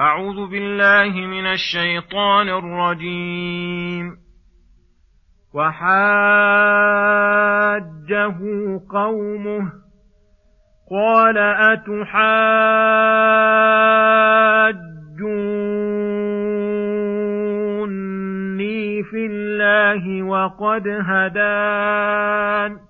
أعوذ بالله من الشيطان الرجيم. وحاجه قومه. قال أتحاجوني في الله وقد هدان؟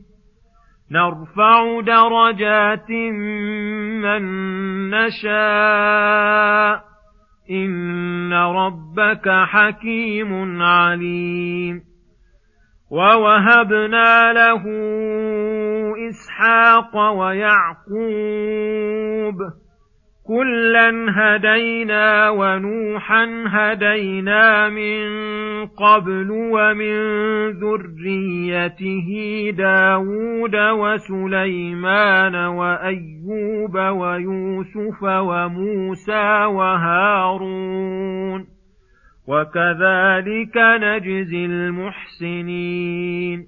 نرفع درجات من نشاء. إن ربك حكيم عليم. ووهبنا له إسحاق ويعقوب كلا هدينا ونوحا هدينا من قبل ومن ذريته داود وسليمان وأيوب ويوسف وموسى وهارون وكذلك نجزي المحسنين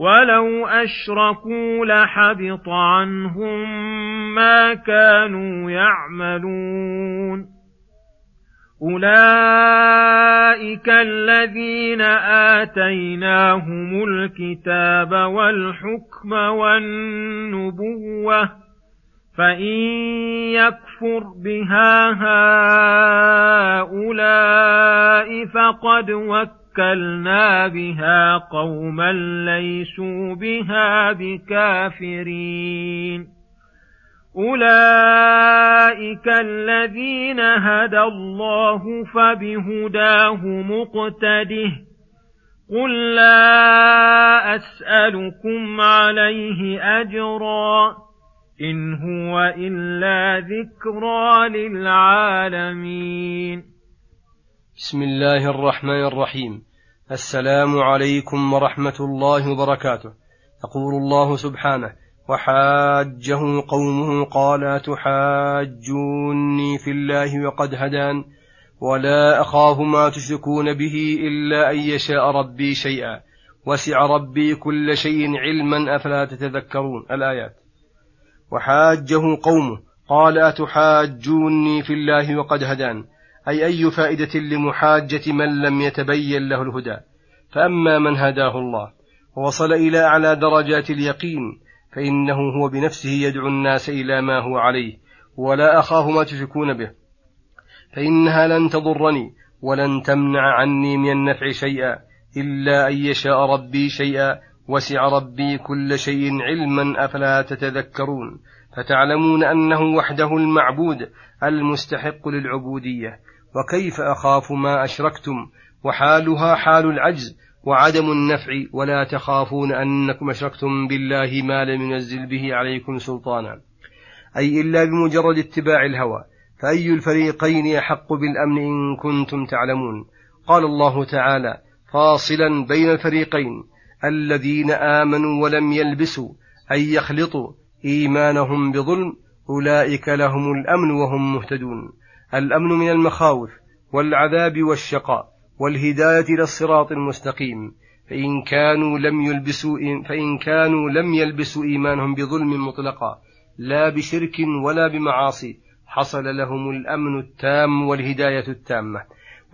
ولو أشركوا لحبط عنهم ما كانوا يعملون أولئك الذين آتيناهم الكتاب والحكم والنبوة فإن يكفر بها هؤلاء فقد وكلوا وَوَكَّلْنَا بِهَا قَوْمًا لَيْسُوا بِهَا بِكَافِرِينَ. أُولَئِكَ الَّذِينَ هَدَى اللَّهُ فَبِهُدَاهُ مُقْتَدِهِ قُل لَّا أَسْأَلُكُمْ عَلَيْهِ أَجْرًا إِنْ هُوَ إِلَّا ذِكْرَىٰ لِلْعَالَمِينَ. بسم الله الرحمن الرحيم. السلام عليكم ورحمة الله وبركاته. يقول الله سبحانه وحاجه قومه قال تحاجوني في الله وقد هدان ولا أخاف ما تشركون به إلا أن يشاء ربي شيئا. وسع ربي كل شيء علما أفلا تتذكرون؟ الآيات. وحاجه قومه قال أتحاجوني في الله وقد هدان. أي أي فائدة لمحاجة من لم يتبين له الهدى. فأما من هداه الله ووصل إلى أعلى درجات اليقين فإنه هو بنفسه يدعو الناس إلى ما هو عليه ولا أخاف ما تشركون به. فإنها لن تضرني ولن تمنع عني من النفع شيئا إلا أن يشاء ربي شيئا وسع ربي كل شيء علما أفلا تتذكرون. فتعلمون أنه وحده المعبود المستحق للعبودية. وكيف أخاف ما أشركتم؟ وحالها حال العجز وعدم النفع. ولا تخافون أنكم أشركتم بالله ما لم ينزل به عليكم سلطانا. أي إلا بمجرد اتباع الهوى. فأي الفريقين أحق بالأمن إن كنتم تعلمون؟ قال الله تعالى فاصلا بين الفريقين. الذين آمنوا ولم يلبسوا أي يخلطوا إيمانهم بظلم أولئك لهم الأمن وهم مهتدون. الأمن من المخاوف والعذاب والشقاء والهداية إلى الصراط المستقيم. فإن كانوا لم يلبسوا فإن كانوا لم يلبسوا إيمانهم بظلم مطلقا لا بشرك ولا بمعاصي حصل لهم الأمن التام والهداية التامة.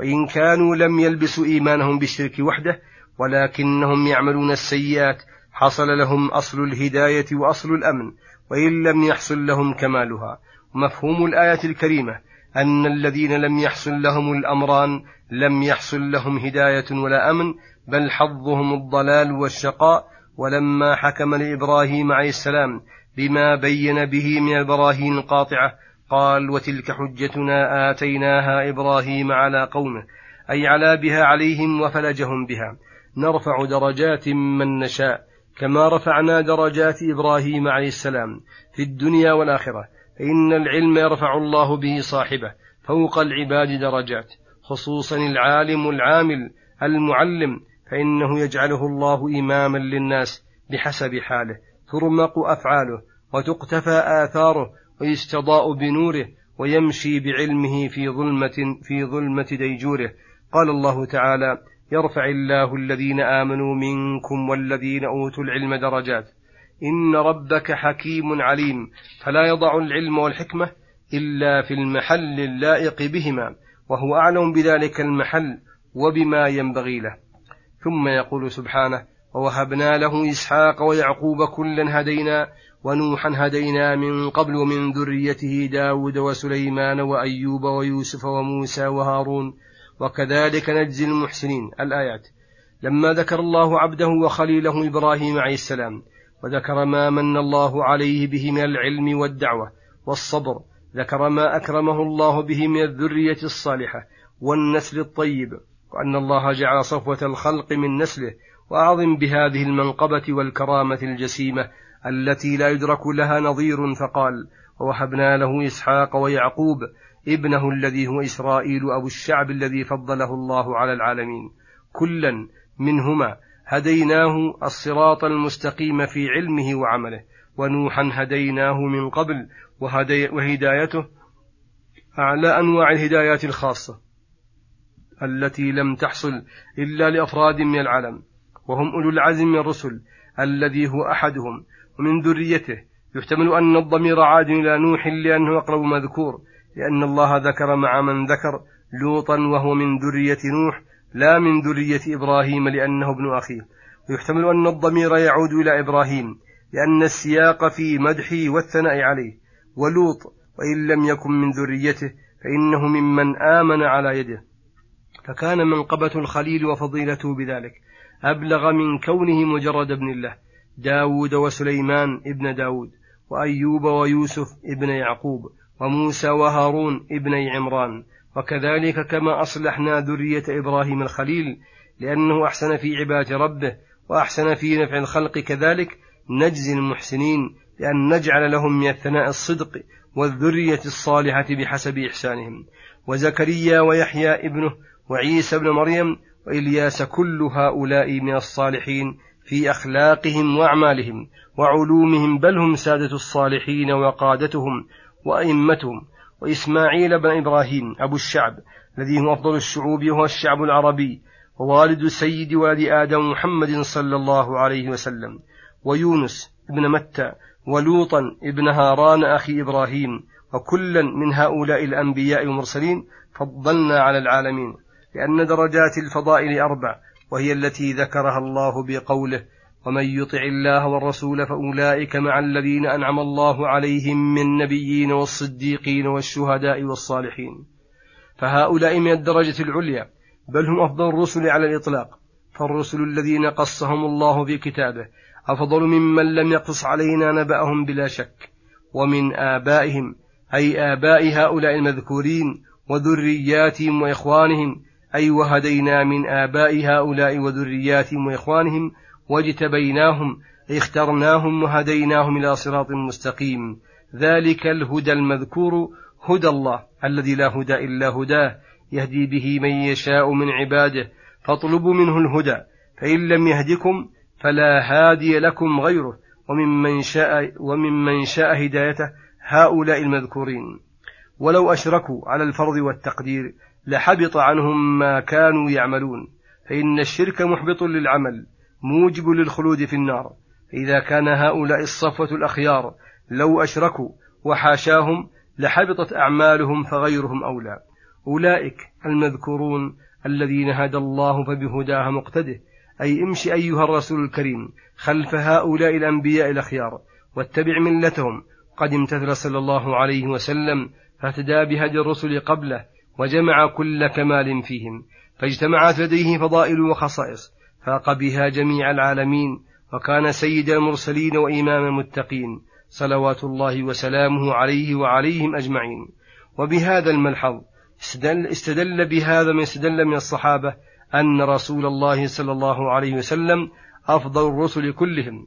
وإن كانوا لم يلبسوا إيمانهم بالشرك وحده ولكنهم يعملون السيئات حصل لهم أصل الهداية وأصل الأمن وإن لم يحصل لهم كمالها. ومفهوم الآية الكريمة أن الذين لم يحصل لهم الأمران لم يحصل لهم هداية ولا أمن بل حظهم الضلال والشقاء. ولما حكم لإبراهيم عليه السلام بما بين به من البراهين القاطعة قال وتلك حجتنا آتيناها إبراهيم على قومه أي على بها عليهم وفلجهم بها. نرفع درجات من نشاء. كما رفعنا درجات إبراهيم عليه السلام في الدنيا والآخرة فإن العلم يرفع الله به صاحبه فوق العباد درجات خصوصا العالم العامل المعلم فإنه يجعله الله إماما للناس بحسب حاله ترمق أفعاله وتقتفى آثاره ويستضاء بنوره ويمشي بعلمه في ظلمة في ظلمة ديجوره. قال الله تعالى يرفع الله الذين آمنوا منكم والذين أوتوا العلم درجات. إن ربك حكيم عليم. فلا يضع العلم والحكمة إلا في المحل اللائق بهما وهو أعلم بذلك المحل وبما ينبغي له. ثم يقول سبحانه ووهبنا له إسحاق ويعقوب كلا هدينا ونوحا هدينا من قبل ومن ذريته داود وسليمان وأيوب ويوسف وموسى وهارون. وكذلك نجزي المحسنين. الآيات. لما ذكر الله عبده وخليله إبراهيم عليه السلام وذكر ما من الله عليه به من العلم والدعوة والصبر ذكر ما أكرمه الله به من الذرية الصالحة والنسل الطيب وأن الله جعل صفوة الخلق من نسله وأعظم بهذه المنقبة والكرامة الجسيمة التي لا يدرك لها نظير فقال ووهبنا له إسحاق ويعقوب ابنه الذي هو إسرائيل أبو الشعب الذي فضله الله على العالمين. كلا منهما هديناه الصراط المستقيم في علمه وعمله. ونوحا هديناه من قبل وهدي وهدايته أعلى أنواع الهدايات الخاصة التي لم تحصل إلا لأفراد من العالم. وهم أولو العزم من الرسل الذي هو أحدهم ومن ذريته. يحتمل أن الضمير عاد إلى نوح لأنه أقرب مذكور لأن الله ذكر مع من ذكر لوطا وهو من ذرية نوح لا من ذرية إبراهيم لأنه ابن أخيه. ويحتمل أن الضمير يعود إلى إبراهيم لأن السياق في مدحه والثناء عليه. ولوط وإن لم يكن من ذريته فإنه ممن آمن على يده. فكان منقبة الخليل وفضيلته بذلك. أبلغ من كونه مجرد ابن الله. داود وسليمان ابن داود وأيوب ويوسف ابن يعقوب. وموسى وهارون ابني عمران. وكذلك كما أصلحنا ذرية إبراهيم الخليل لأنه أحسن في عبادة ربه وأحسن في نفع الخلق كذلك نجزي المحسنين لأن نجعل لهم من الثناء الصدق والذرية الصالحة بحسب إحسانهم. وزكريا ويحيى ابنه وعيسى ابن مريم وإلياس كل هؤلاء من الصالحين في أخلاقهم وأعمالهم وعلومهم بل هم سادة الصالحين وقادتهم. وأئمتهم وإسماعيل بن إبراهيم أبو الشعب الذي هو أفضل الشعوب وهو الشعب العربي ووالد سيد ولد آدم محمد صلى الله عليه وسلم ويونس ابن متى ولوطا ابن هاران أخي إبراهيم وكلا من هؤلاء الأنبياء والمرسلين فضلنا على العالمين لأن درجات الفضائل أربع وهي التي ذكرها الله بقوله ومن يطع الله والرسول فأولئك مع الذين أنعم الله عليهم من النبيين والصديقين والشهداء والصالحين. فهؤلاء من الدرجة العليا بل هم أفضل الرسل على الإطلاق. فالرسل الذين قصهم الله في كتابه أفضل ممن لم يقص علينا نبأهم بلا شك. ومن آبائهم أي آباء هؤلاء المذكورين وذرياتهم وإخوانهم أي وهدينا من آباء هؤلاء وذرياتهم وإخوانهم واجتبيناهم اخترناهم وهديناهم إلى صراط مستقيم. ذلك الهدى المذكور هدى الله الذي لا هدى إلا هداه يهدي به من يشاء من عباده. فاطلبوا منه الهدى فإن لم يهدكم فلا هادي لكم غيره. وممن شاء وممن شاء هدايته هؤلاء المذكورين. ولو أشركوا على الفرض والتقدير لحبط عنهم ما كانوا يعملون. فإن الشرك محبط للعمل. موجب للخلود في النار. إذا كان هؤلاء الصفوة الأخيار لو أشركوا وحاشاهم لحبطت أعمالهم فغيرهم أولى. أولئك المذكورون الذين هدى الله فبهداه مقتده. أي امش أيها الرسول الكريم خلف هؤلاء الأنبياء الأخيار واتبع ملتهم. قد امتثل صلى الله عليه وسلم فاهتدى بهدي الرسل قبله وجمع كل كمال فيهم. فاجتمعت لديه فضائل وخصائص. فاق بها جميع العالمين وكان سيد المرسلين وإمام المتقين صلوات الله وسلامه عليه وعليهم أجمعين. وبهذا الملحظ استدل, استدل بهذا من استدل من الصحابة أن رسول الله صلى الله عليه وسلم أفضل الرسل كلهم.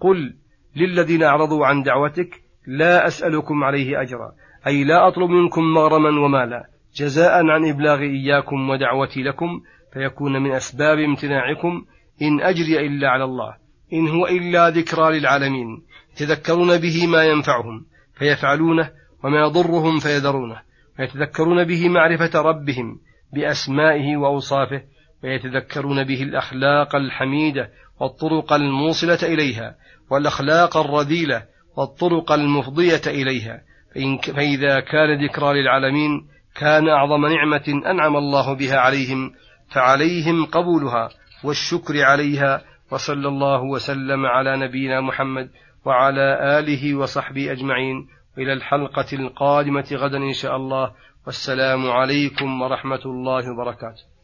قل للذين أعرضوا عن دعوتك لا أسألكم عليه أجرا أي لا أطلب منكم مغرما ومالا جزاء عن إبلاغ إياكم ودعوتي لكم فيكون من أسباب امتناعكم إن أجري إلا على الله إن هو إلا ذكرى للعالمين يتذكرون به ما ينفعهم فيفعلونه وما يضرهم فيذرونه ويتذكرون به معرفة ربهم بأسمائه وأوصافه ويتذكرون به الأخلاق الحميدة والطرق الموصلة إليها والأخلاق الرذيلة والطرق المفضية إليها. فإذا كان ذكرى للعالمين كان أعظم نعمة أنعم الله بها عليهم فعليهم قبولها والشكر عليها وصلى الله وسلم على نبينا محمد وعلى آله وصحبه أجمعين. إلى الحلقة القادمة غدا إن شاء الله. والسلام عليكم ورحمة الله وبركاته.